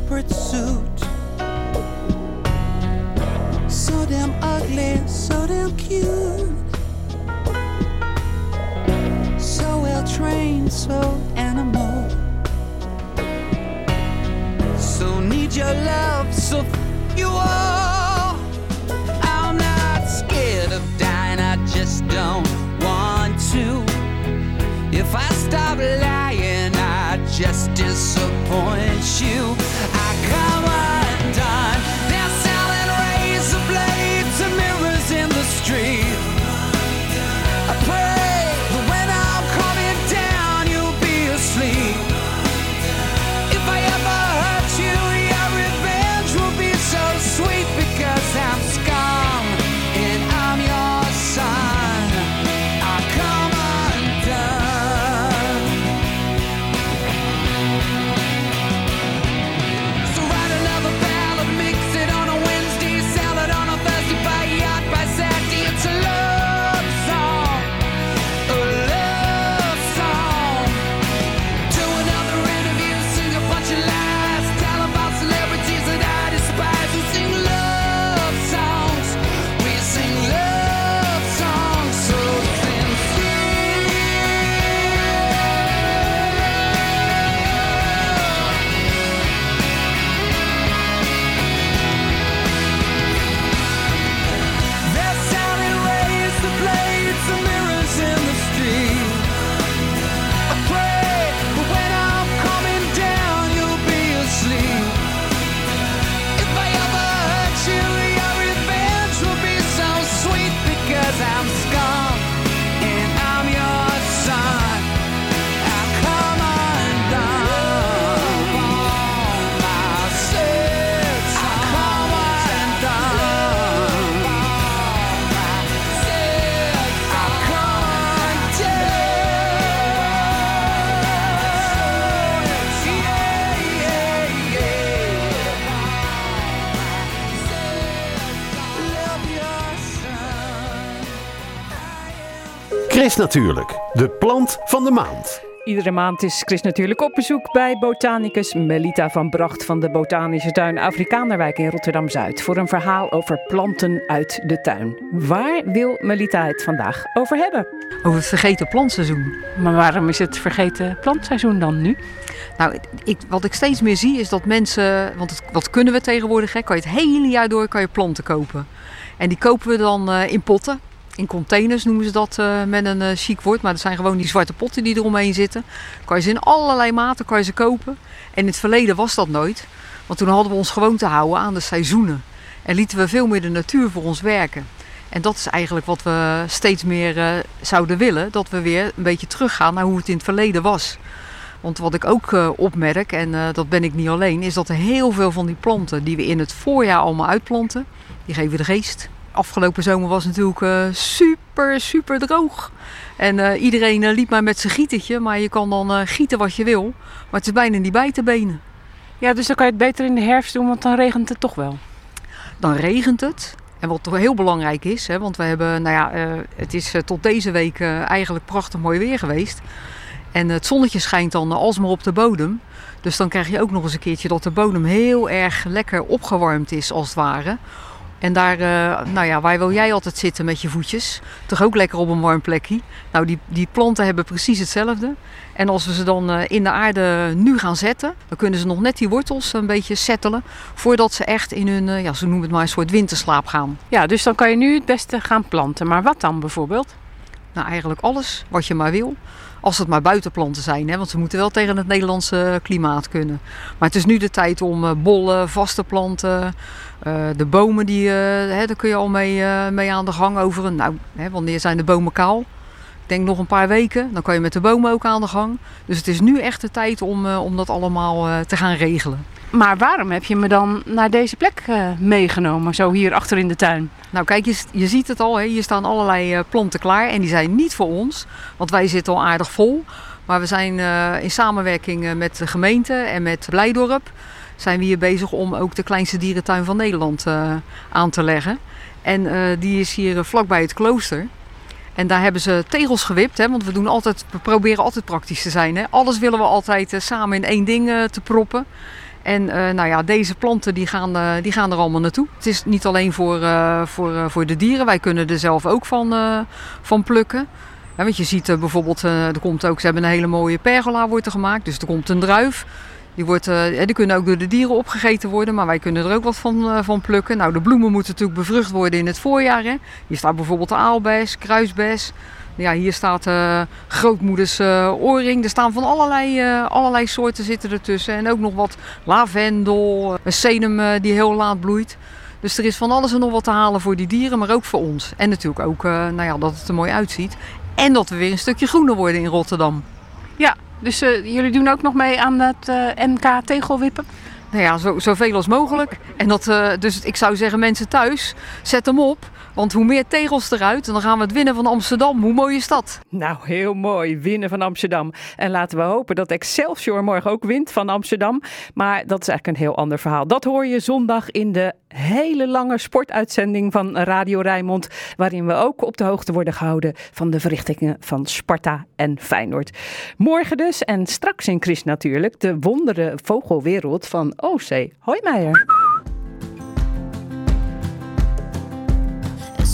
corporate suit. So damn ugly, so damn cute. So well trained, so animal. So need your love, so you all. I'm not scared of dying, I just don't want to. If I stop lying, I just disappoint you. Natuurlijk, de plant van de maand. Iedere maand is Chris natuurlijk op bezoek bij botanicus Melita van Bracht van de Botanische Tuin Afrikanerwijk in Rotterdam-Zuid voor een verhaal over planten uit de tuin. Waar wil Melita het vandaag over hebben? Over het vergeten plantseizoen. Maar waarom is het vergeten plantseizoen dan nu? Nou, ik, wat ik steeds meer zie is dat mensen, want het, wat kunnen we tegenwoordig? Hè? Kan je het hele jaar door kan je planten kopen. En die kopen we dan eh, in potten. In containers noemen ze dat eh, met een eh, chic woord. Maar dat zijn gewoon die zwarte potten die eromheen zitten. Kan je ze in allerlei maten kan je ze kopen. En in het verleden was dat nooit. Want toen hadden we ons gewoon te houden aan de seizoenen. En lieten we veel meer de natuur voor ons werken. En dat is eigenlijk wat we steeds meer eh, zouden willen. Dat we weer een beetje teruggaan naar hoe het in het verleden was. Want wat ik ook opmerk, en dat ben ik niet alleen, is dat heel veel van die planten die we in het voorjaar allemaal uitplanten, die geven de geest. Afgelopen zomer was het natuurlijk eh, super, super droog. En eh, iedereen eh, liep maar met zijn gietertje, maar je kan dan gieten wat je wil. Maar het is bijna niet bij te benen. Ja, dus dan kan je het beter in de herfst doen, want dan regent het toch wel. Dan regent het. En wat toch heel belangrijk is, hè, want we hebben, nou ja, het is tot deze week eigenlijk prachtig mooi weer geweest. En het zonnetje schijnt dan alsmaar op de bodem. Dus dan krijg je ook nog eens een keertje dat de bodem heel erg lekker opgewarmd is, als het ware. En daar, eh, nou ja, waar wil jij altijd zitten met je voetjes? Toch ook lekker op een warm plekje. Nou, die, die planten hebben precies hetzelfde. En als we ze dan eh, in de aarde nu gaan zetten, dan kunnen ze nog net die wortels een beetje settelen. Voordat ze echt in hun, eh, ja, zo noemen het maar, een soort winterslaap gaan. Ja, dus dan kan je nu het beste gaan planten. Maar wat dan bijvoorbeeld? Nou, eigenlijk alles wat je maar wil. Als het maar buitenplanten zijn, hè, want ze moeten wel tegen het Nederlandse klimaat kunnen. Maar het is nu de tijd om eh, bollen, vaste planten, eh, de bomen, die, eh, hè, daar kun je al mee, mee aan de gang over. een- Nou, hè, wanneer zijn de bomen kaal? Ik denk nog een paar weken, dan kan je met de bomen ook aan de gang. Dus het is nu echt de tijd om, om dat allemaal te gaan regelen. Maar waarom heb je me dan naar deze plek eh, meegenomen, zo hier achter in de tuin? Nou kijk, je, je ziet het al, hè. hier staan allerlei eh, planten klaar en die zijn niet voor ons, want wij zitten al aardig vol. Maar we zijn eh, in samenwerking met de gemeente en met Blijdorp zijn we hier bezig om ook de kleinste dierentuin van Nederland aan te leggen. En die is hier vlakbij het klooster. En daar hebben ze tegels gewipt, hè, want we, doen altijd, proberen altijd praktisch te zijn. Hè. Alles willen we altijd samen in één ding te proppen. En eh, nou ja, deze planten die gaan, eh, die gaan er allemaal naartoe. Het is niet alleen voor, eh, voor, voor de dieren, wij kunnen er zelf ook van, van plukken. Want je ziet bijvoorbeeld, er komt ook, ze hebben een hele mooie pergola wordt gemaakt. Dus er komt een druif. Die, wordt, die kunnen ook door de dieren opgegeten worden, maar wij kunnen er ook wat van, van plukken. Nou, de bloemen moeten natuurlijk bevrucht worden in het voorjaar. Hè. Hier staat bijvoorbeeld de aalbes, kruisbes. Ja, hier staat eh, grootmoeders eh, oorring. Er staan van allerlei, eh, allerlei soorten zitten ertussen. En ook nog wat lavendel, een senum die heel laat bloeit. Dus er is van alles en nog wat te halen voor die dieren, maar ook voor ons. En natuurlijk ook nou ja, dat het er mooi uitziet. En dat we weer een stukje groener worden in Rotterdam. Ja, dus jullie doen ook nog mee aan het NK tegelwippen? Nou ja, zo, zoveel als mogelijk. En dat, dus ik zou zeggen, mensen thuis, zet hem op. Want hoe meer tegels eruit, en dan gaan we het winnen van Amsterdam. Hoe mooi is dat? Nou, heel mooi. Winnen van Amsterdam. En laten we hopen dat Excelsior morgen ook wint van Amsterdam. Maar dat is eigenlijk een heel ander verhaal. Dat hoor je zondag in de hele lange sportuitzending van Radio Rijnmond. Waarin we ook op de hoogte worden gehouden van de verrichtingen van Sparta en Feyenoord. Morgen dus en straks in Chris natuurlijk de wondere vogelwereld van O.C. Hoijmeijer.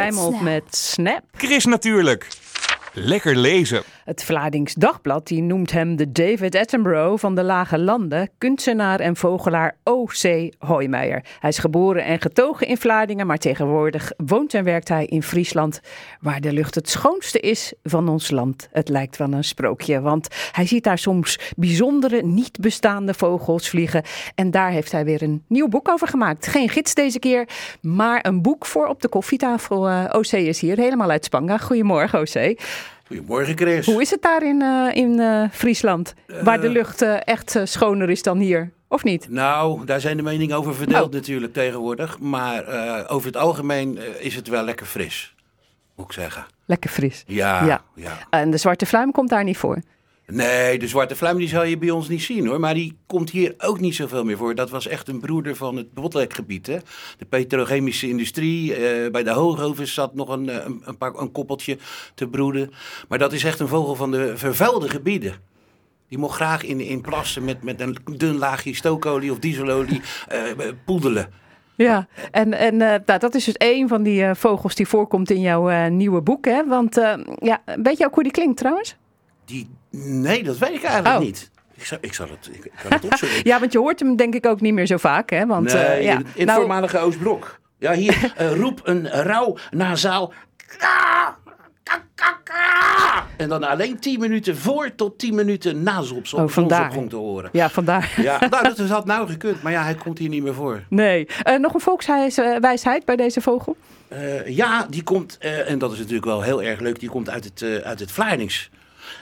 Rijnmond met Snap. Chris natuurlijk. Lekker lezen. Het Vlaardings Dagblad die noemt hem de David Attenborough van de Lage Landen, kunstenaar en vogelaar O.C. Hoijmeijer. Hij is geboren en getogen in Vlaardingen, maar tegenwoordig woont en werkt hij in Friesland, waar de lucht het schoonste is van ons land. Het lijkt wel een sprookje, want hij ziet daar soms bijzondere, niet bestaande vogels vliegen. En daar heeft hij weer een nieuw boek over gemaakt. Geen gids deze keer, maar een boek voor op de koffietafel. Eh, O.C. is hier, helemaal uit Spanga. Goedemorgen, O.C. Goedemorgen, Chris. Hoe is het daar in, eh, in eh, Friesland? waar de lucht eh, echt eh, schoner is dan hier, of niet? Nou, daar zijn de meningen over verdeeld natuurlijk tegenwoordig. Maar eh, over het algemeen eh, is het wel lekker fris, moet ik zeggen. Lekker fris. Ja, ja. En de zwarte fluim komt daar niet voor. Nee, de zwarte fluim die zal je bij ons niet zien hoor. Maar die komt hier ook niet zoveel meer voor. Dat was echt een broeder van het Botlekgebied. Hè? De petrochemische industrie. eh, bij de Hoogovens zat nog een, eh, een, een, paar, een koppeltje te broeden. Maar dat is echt een vogel van de vervuilde gebieden. Die mocht graag in, in plassen met, met een dun laagje stookolie of dieselolie eh, poedelen. Ja, en, en eh, nou, dat is dus één van die eh, vogels die voorkomt in jouw eh, nieuwe boek. Hè? Want eh, ja, weet je ook hoe die klinkt trouwens? Die, nee, dat weet ik eigenlijk Oh. niet. Ik zal, ik zal het, ik, ik kan het opzoeken. Ja, want je hoort hem denk ik ook niet meer zo vaak. Hè? Want, nee, eh, ja. in, in het Nou, voormalige Oostblok. Ja, hier, eh, roep een rauw nasaal. En dan alleen 10 minuten voor tot 10 minuten na zonsop, Oh, vandaar. te horen. Ja, vandaar. Ja, nou, dat had nou gekund, maar ja, hij komt hier niet meer voor. Nee. Eh, nog een volkswijsheid bij deze vogel? Ja, die komt, en dat is natuurlijk wel heel erg leuk, die komt uit het, uit het Vlaardings.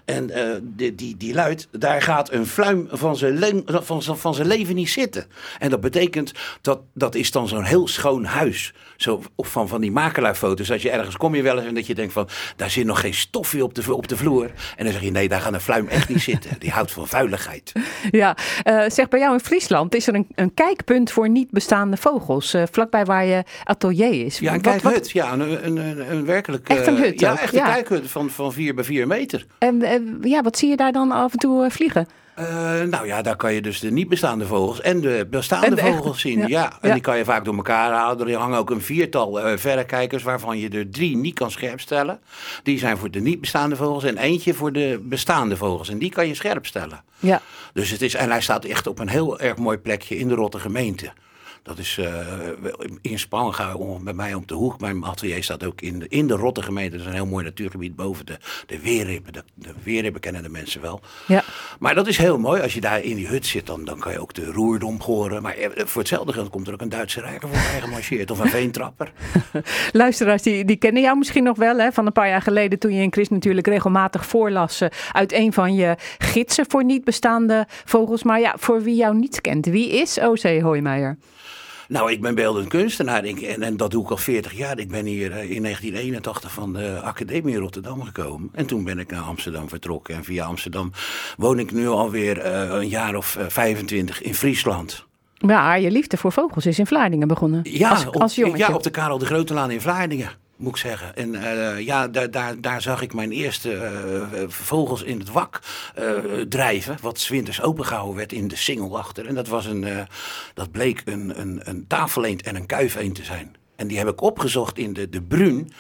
En eh, die, die, die luidt, daar gaat een fluim van zijn, le- van, zijn, van zijn leven niet zitten. En dat betekent, dat, dat is dan zo'n heel schoon huis. Zo, of van, van die makelaarfoto's. Als je ergens kom je wel eens en dat je denkt van, daar zit nog geen stofje op de, op de vloer. En dan zeg je, nee, daar gaat een fluim echt niet zitten. Die houdt van vuiligheid. Ja, eh, zeg bij jou in Friesland is er een, een kijkpunt voor niet bestaande vogels. eh, vlakbij waar je atelier is. Ja, een Wat-. Ja, een, een, een, een werkelijk... Echt een hut Ja, echt ja. een kijkhut van, van 4 bij 4 meter. En ja, wat zie je daar dan af en toe eh, vliegen? Eh, nou ja, daar kan je dus de niet bestaande vogels en de bestaande En de echte, vogels zien. ja. Ja, en Ja. die kan je vaak door elkaar halen. Er hangen ook een viertal eh verrekijkers waarvan je er drie niet kan scherp stellen. Die zijn voor de niet bestaande vogels en eentje voor de bestaande vogels. En die kan je scherp stellen. Ja. Dus het is, en hij staat echt op een heel erg mooi plekje in de Rotte gemeente. Dat is eh, in Spanga, om- bij mij om de hoek. Mijn atelier staat ook in de, in de Rotte gemeente. Dat is een heel mooi natuurgebied boven de, de Weerribben. De, de Weerribben kennen de mensen wel. Ja. Maar dat is heel mooi. Als je daar in die hut zit, dan, dan kan je ook de roerdom horen. Maar eh, voor hetzelfde geld komt er ook een Duitse rijker voorbij gemarcheerd. Of een veentrapper. Luisteraars, die, die kennen jou misschien nog wel hè, van een paar jaar geleden toen je in Chris natuurlijk regelmatig voorlas eh, uit een van je gidsen voor niet bestaande vogels. Maar ja, voor wie jou niet kent, wie is O.C. Hoijmeijer? Nou, ik ben beeldend kunstenaar ik, en, en dat doe ik al 40 jaar. Ik ben hier eh, in 1981 van de Academie in Rotterdam gekomen. En toen ben ik naar Amsterdam vertrokken. En via Amsterdam woon ik nu alweer eh, een jaar of eh, 25 in Friesland. Maar je liefde voor vogels is in Vlaardingen begonnen. Ja, als, op, als ja, op de Karel de Grotelaan in Vlaardingen, moet ik zeggen. En eh, ja, daar, daar, daar zag ik mijn eerste eh, vogels in het wak eh, drijven. Wat 's winters opengehouden werd in de singel achter. En dat, was een, dat bleek een, een, een tafeleend en een kuifeend te zijn. En die heb ik opgezocht in de, de Brun.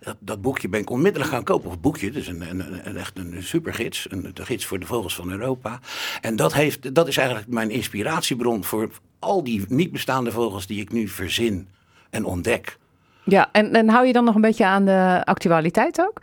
Dat, dat boekje ben ik onmiddellijk gaan kopen. Of boekje, dus een, een, een, echt een supergids. Een, de gids voor de vogels van Europa. En dat, heeft, dat is eigenlijk mijn inspiratiebron voor al die niet bestaande vogels die ik nu verzin en ontdek. Ja, en, hou je dan nog een beetje aan de actualiteit ook?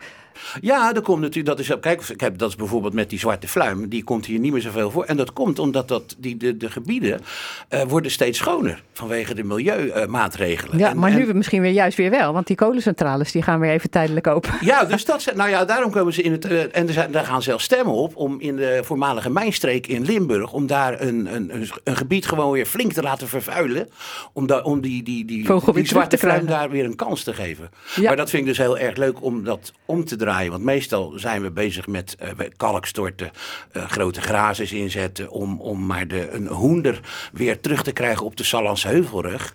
Ja, dat komt natuurlijk. Dat is, kijk, ik heb, dat is bijvoorbeeld met die zwarte fluim. Die komt hier niet meer zoveel voor. En dat komt omdat dat, die, de, de gebieden eh, worden steeds schoner vanwege de milieumaatregelen. Ja, En- maar en- nu misschien weer juist weer wel. Want die kolencentrales die gaan weer even tijdelijk open. Ja, dus dat nou ja, daarom komen ze in het. eh, en er zijn, daar gaan zelfs stemmen op om in de voormalige mijnstreek in Limburg. om daar een, een, een, een gebied gewoon weer flink te laten vervuilen. Om, da, om die, die, die, die zwarte fluim daar weer een kans te geven. Ja. Maar dat vind ik dus heel erg leuk om dat om te draaien. Want meestal zijn we bezig met eh, kalkstorten, eh, grote grazers inzetten. om, om maar de, een hoender weer terug te krijgen op de Sallandse heuvelrug.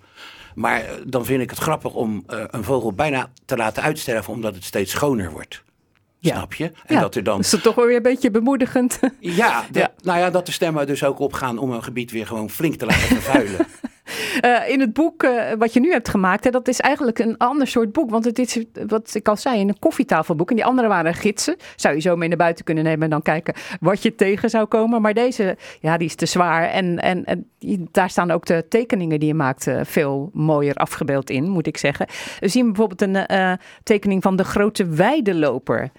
Maar eh, dan vind ik het grappig om een vogel bijna te laten uitsterven omdat het steeds schoner wordt. Snap je? En ja, dat er dan. Is dat toch wel weer een beetje bemoedigend? Ja, dat- nou ja, dat de stemmen dus ook opgaan om een gebied weer gewoon flink te laten vervuilen. Eh, in het boek eh, wat je nu hebt gemaakt, hè, dat is eigenlijk een ander soort boek. Want het is, wat ik al zei, een koffietafelboek. En die andere waren gidsen. Zou je zo mee naar buiten kunnen nemen en dan kijken wat je tegen zou komen. Maar deze, ja, die is te zwaar. En, en, daar staan ook de tekeningen die je maakt eh, veel mooier afgebeeld in, moet ik zeggen. We zien bijvoorbeeld een tekening van de grote weideloper.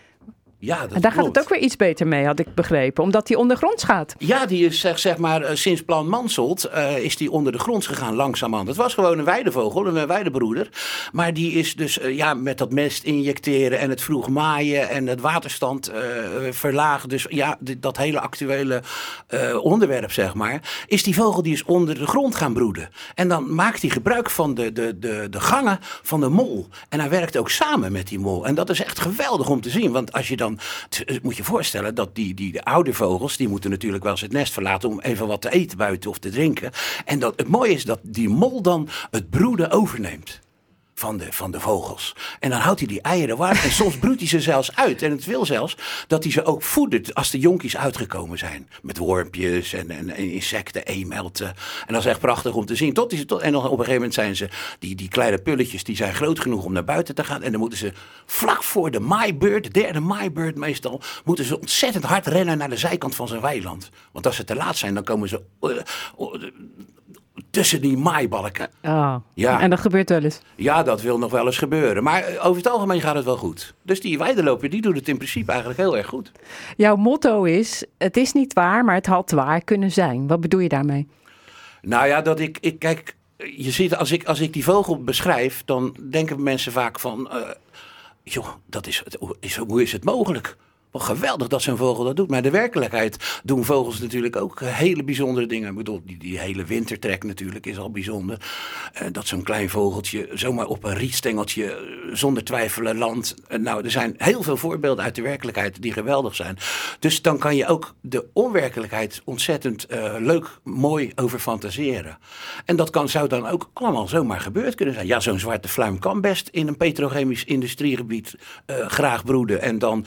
Ja, dat en daar gaat het ook weer iets beter mee, had ik begrepen. Omdat die ondergronds gaat. Ja, die is zeg, zeg maar eh, sinds Plan Manseld eh, is die onder de grond gegaan langzamerhand. Het was gewoon een weidevogel, een weidebroeder. Maar die is dus eh, ja, met dat mest injecteren en het vroeg maaien en het waterstand eh, verlagen. Dus ja, dit- dat hele actuele onderwerp zeg maar. Is die vogel die is onder de grond gaan broeden. En dan maakt hij gebruik van de, de, de, de gangen van de mol. En hij werkt ook samen met die mol. En dat is echt geweldig om te zien. Want als je dan, t- eh, moet je voorstellen dat die, die de oude vogels, die moeten natuurlijk wel eens het nest verlaten om even wat te eten buiten of te drinken. En dat, het mooie is dat die mol dan het broeden overneemt. Van de, van de vogels. En dan houdt hij die eieren warm. En soms broedt hij ze zelfs uit. En het wil zelfs dat hij ze ook voedert als de jonkies uitgekomen zijn. Met wormpjes en, en, en insecten, eemelten. En dat is echt prachtig om te zien. Tot die, en dan op een gegeven moment zijn ze, die, die kleine pulletjes, die zijn groot genoeg om naar buiten te gaan. En dan moeten ze vlak voor de maaibeurt, de derde maaibeurt meestal, moeten ze ontzettend hard rennen naar de zijkant van zijn weiland. Want als ze te laat zijn, dan komen ze eh, eh, tussen die maaibalken. Oh. Ja. En dat gebeurt wel eens. Ja, dat wil nog wel eens gebeuren. Maar eh, over het algemeen gaat het wel goed. Dus die weideloper, die doet het in principe eigenlijk heel erg goed. Jouw motto is: het is niet waar, maar het had waar kunnen zijn. Wat bedoel je daarmee? Nou ja, dat ik, ik kijk, je ziet, als ik, als ik die vogel beschrijf, dan denken mensen vaak van, eh, joh, dat is, is, hoe is het mogelijk? Geweldig dat zo'n vogel dat doet. Maar de werkelijkheid doen vogels natuurlijk ook eh, hele bijzondere dingen. Ik bedoel, die, die hele wintertrek natuurlijk is al bijzonder. Eh, dat zo'n klein vogeltje zomaar op een rietstengeltje eh, zonder twijfelen landt. Nou, er zijn heel veel voorbeelden uit de werkelijkheid die geweldig zijn. Dus dan kan je ook de onwerkelijkheid ontzettend leuk, mooi over fantaseren. En dat kan, zou dan ook allemaal zomaar gebeurd kunnen zijn. Ja, zo'n zwarte fluim kan best in een petrochemisch industriegebied graag broeden. En dan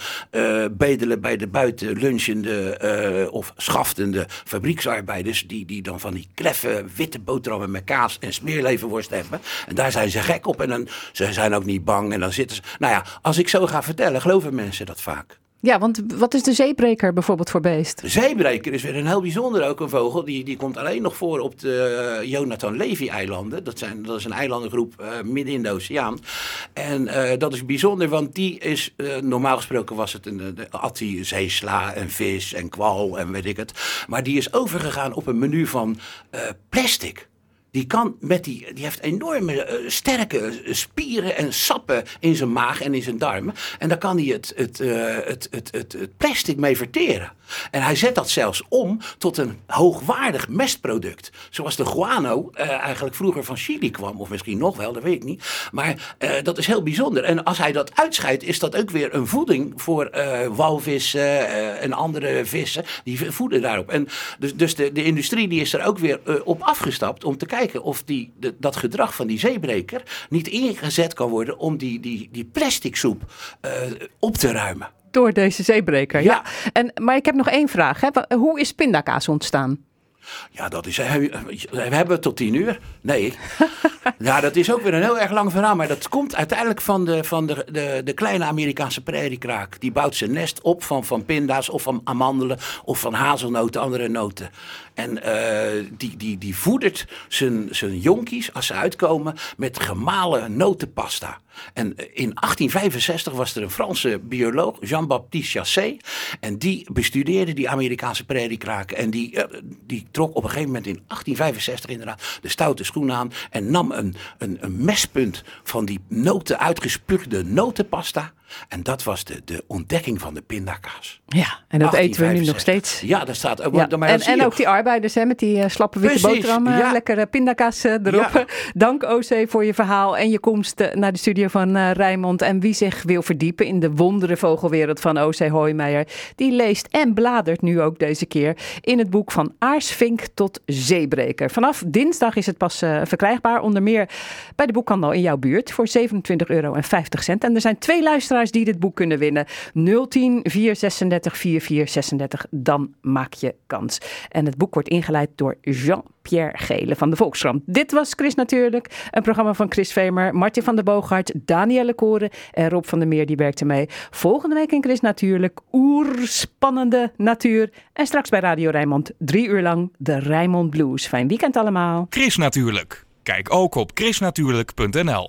bedelen bij de buiten lunchende eh, of schaftende fabrieksarbeiders. Die, die dan van die kleffe witte boterhammen met kaas en smeerlevenworst hebben. En daar zijn ze gek op. En dan, ze zijn ook niet bang. En dan zitten ze. Nou ja, als ik zo ga vertellen, geloven mensen dat vaak. Ja, want wat is de zeebreker bijvoorbeeld voor beest? De zeebreker is weer een heel bijzonder ook een vogel. Die, die komt alleen nog voor op de eh, Jonathan Levy-eilanden. Dat, zijn, dat is een eilandengroep eh, midden in de oceaan. En eh, dat is bijzonder, want die is... normaal gesproken was het een, de, at die zeesla en vis en kwal en weet ik het. Maar die is overgegaan op een menu van plastic. Die kan met die, die heeft enorme eh, sterke eh, spieren en sappen in zijn maag en in zijn darmen. En daar kan hij het, het, eh, het, het, het, het plastic mee verteren. En hij zet dat zelfs om tot een hoogwaardig mestproduct. Zoals de guano eigenlijk vroeger van Chili kwam. Of misschien nog wel, dat weet ik niet. Maar dat is heel bijzonder. En als hij dat uitscheidt, is dat ook weer een voeding voor walvissen en andere vissen. Die voeden daarop. En dus, dus de, de industrie die is er ook weer op afgestapt om te kijken of die, de- dat gedrag van die zeebreker niet ingezet kan worden om die, die, die plastic soep eh, op te ruimen. Door deze zeebreker, ja. En, maar ik heb nog één vraag. Hè. Hoe is pindakaas ontstaan? Ja, dat is. We hebben het tot tien uur. Nee. ja, dat is ook weer een heel erg lang verhaal. Maar dat komt uiteindelijk van de, van de, de, de kleine Amerikaanse prairiekraak. Die bouwt zijn nest op van, van pinda's of van amandelen of van hazelnoten, andere noten. En eh, die, die, die voedert zijn, jonkies, als ze uitkomen, met gemalen notenpasta. En eh, in 1865 was er een Franse bioloog, Jean-Baptiste Chassé. En die bestudeerde die Amerikaanse prairiekraken. En die, eh, die trok op een gegeven moment in 1865 inderdaad de stoute schoen aan. En nam een, een, een mespunt van die noten uitgespuugde notenpasta. En dat was de, de ontdekking van de pindakaas. Ja, en dat eten we nu nog steeds. Ja, dat staat ook. Ja. maar En, en ook die arbeiders hè, met die eh, slappe witte Precies, boterham. eh, ja. Lekkere pindakaas eh, erop. Ja. Dank OC voor je verhaal en je komst eh, naar de studio van Rijnmond. En wie zich wil verdiepen in de wondere vogelwereld van OC Hoijmeijer... die leest en bladert nu ook deze keer in het boek van aarsvink tot zeebreker. Vanaf dinsdag is het pas verkrijgbaar. Onder meer bij de boekhandel in jouw buurt voor 27,50 euro. En er zijn twee die dit boek kunnen winnen. 010 436 4436. Dan maak je kans. En het boek wordt ingeleid door Jean-Pierre Gele van de Volkskrant. Dit was Chris Natuurlijk. Een programma van Chris Vemer, Martin van der Boogaard, Danielle Koren en Rob van der Meer. Die werkte mee. Volgende week in Chris Natuurlijk. Oerspannende natuur. En straks bij Radio Rijnmond. Drie uur lang de Rijnmond Blues. Fijn weekend allemaal. Chris Natuurlijk. Kijk ook op chrisnatuurlijk.nl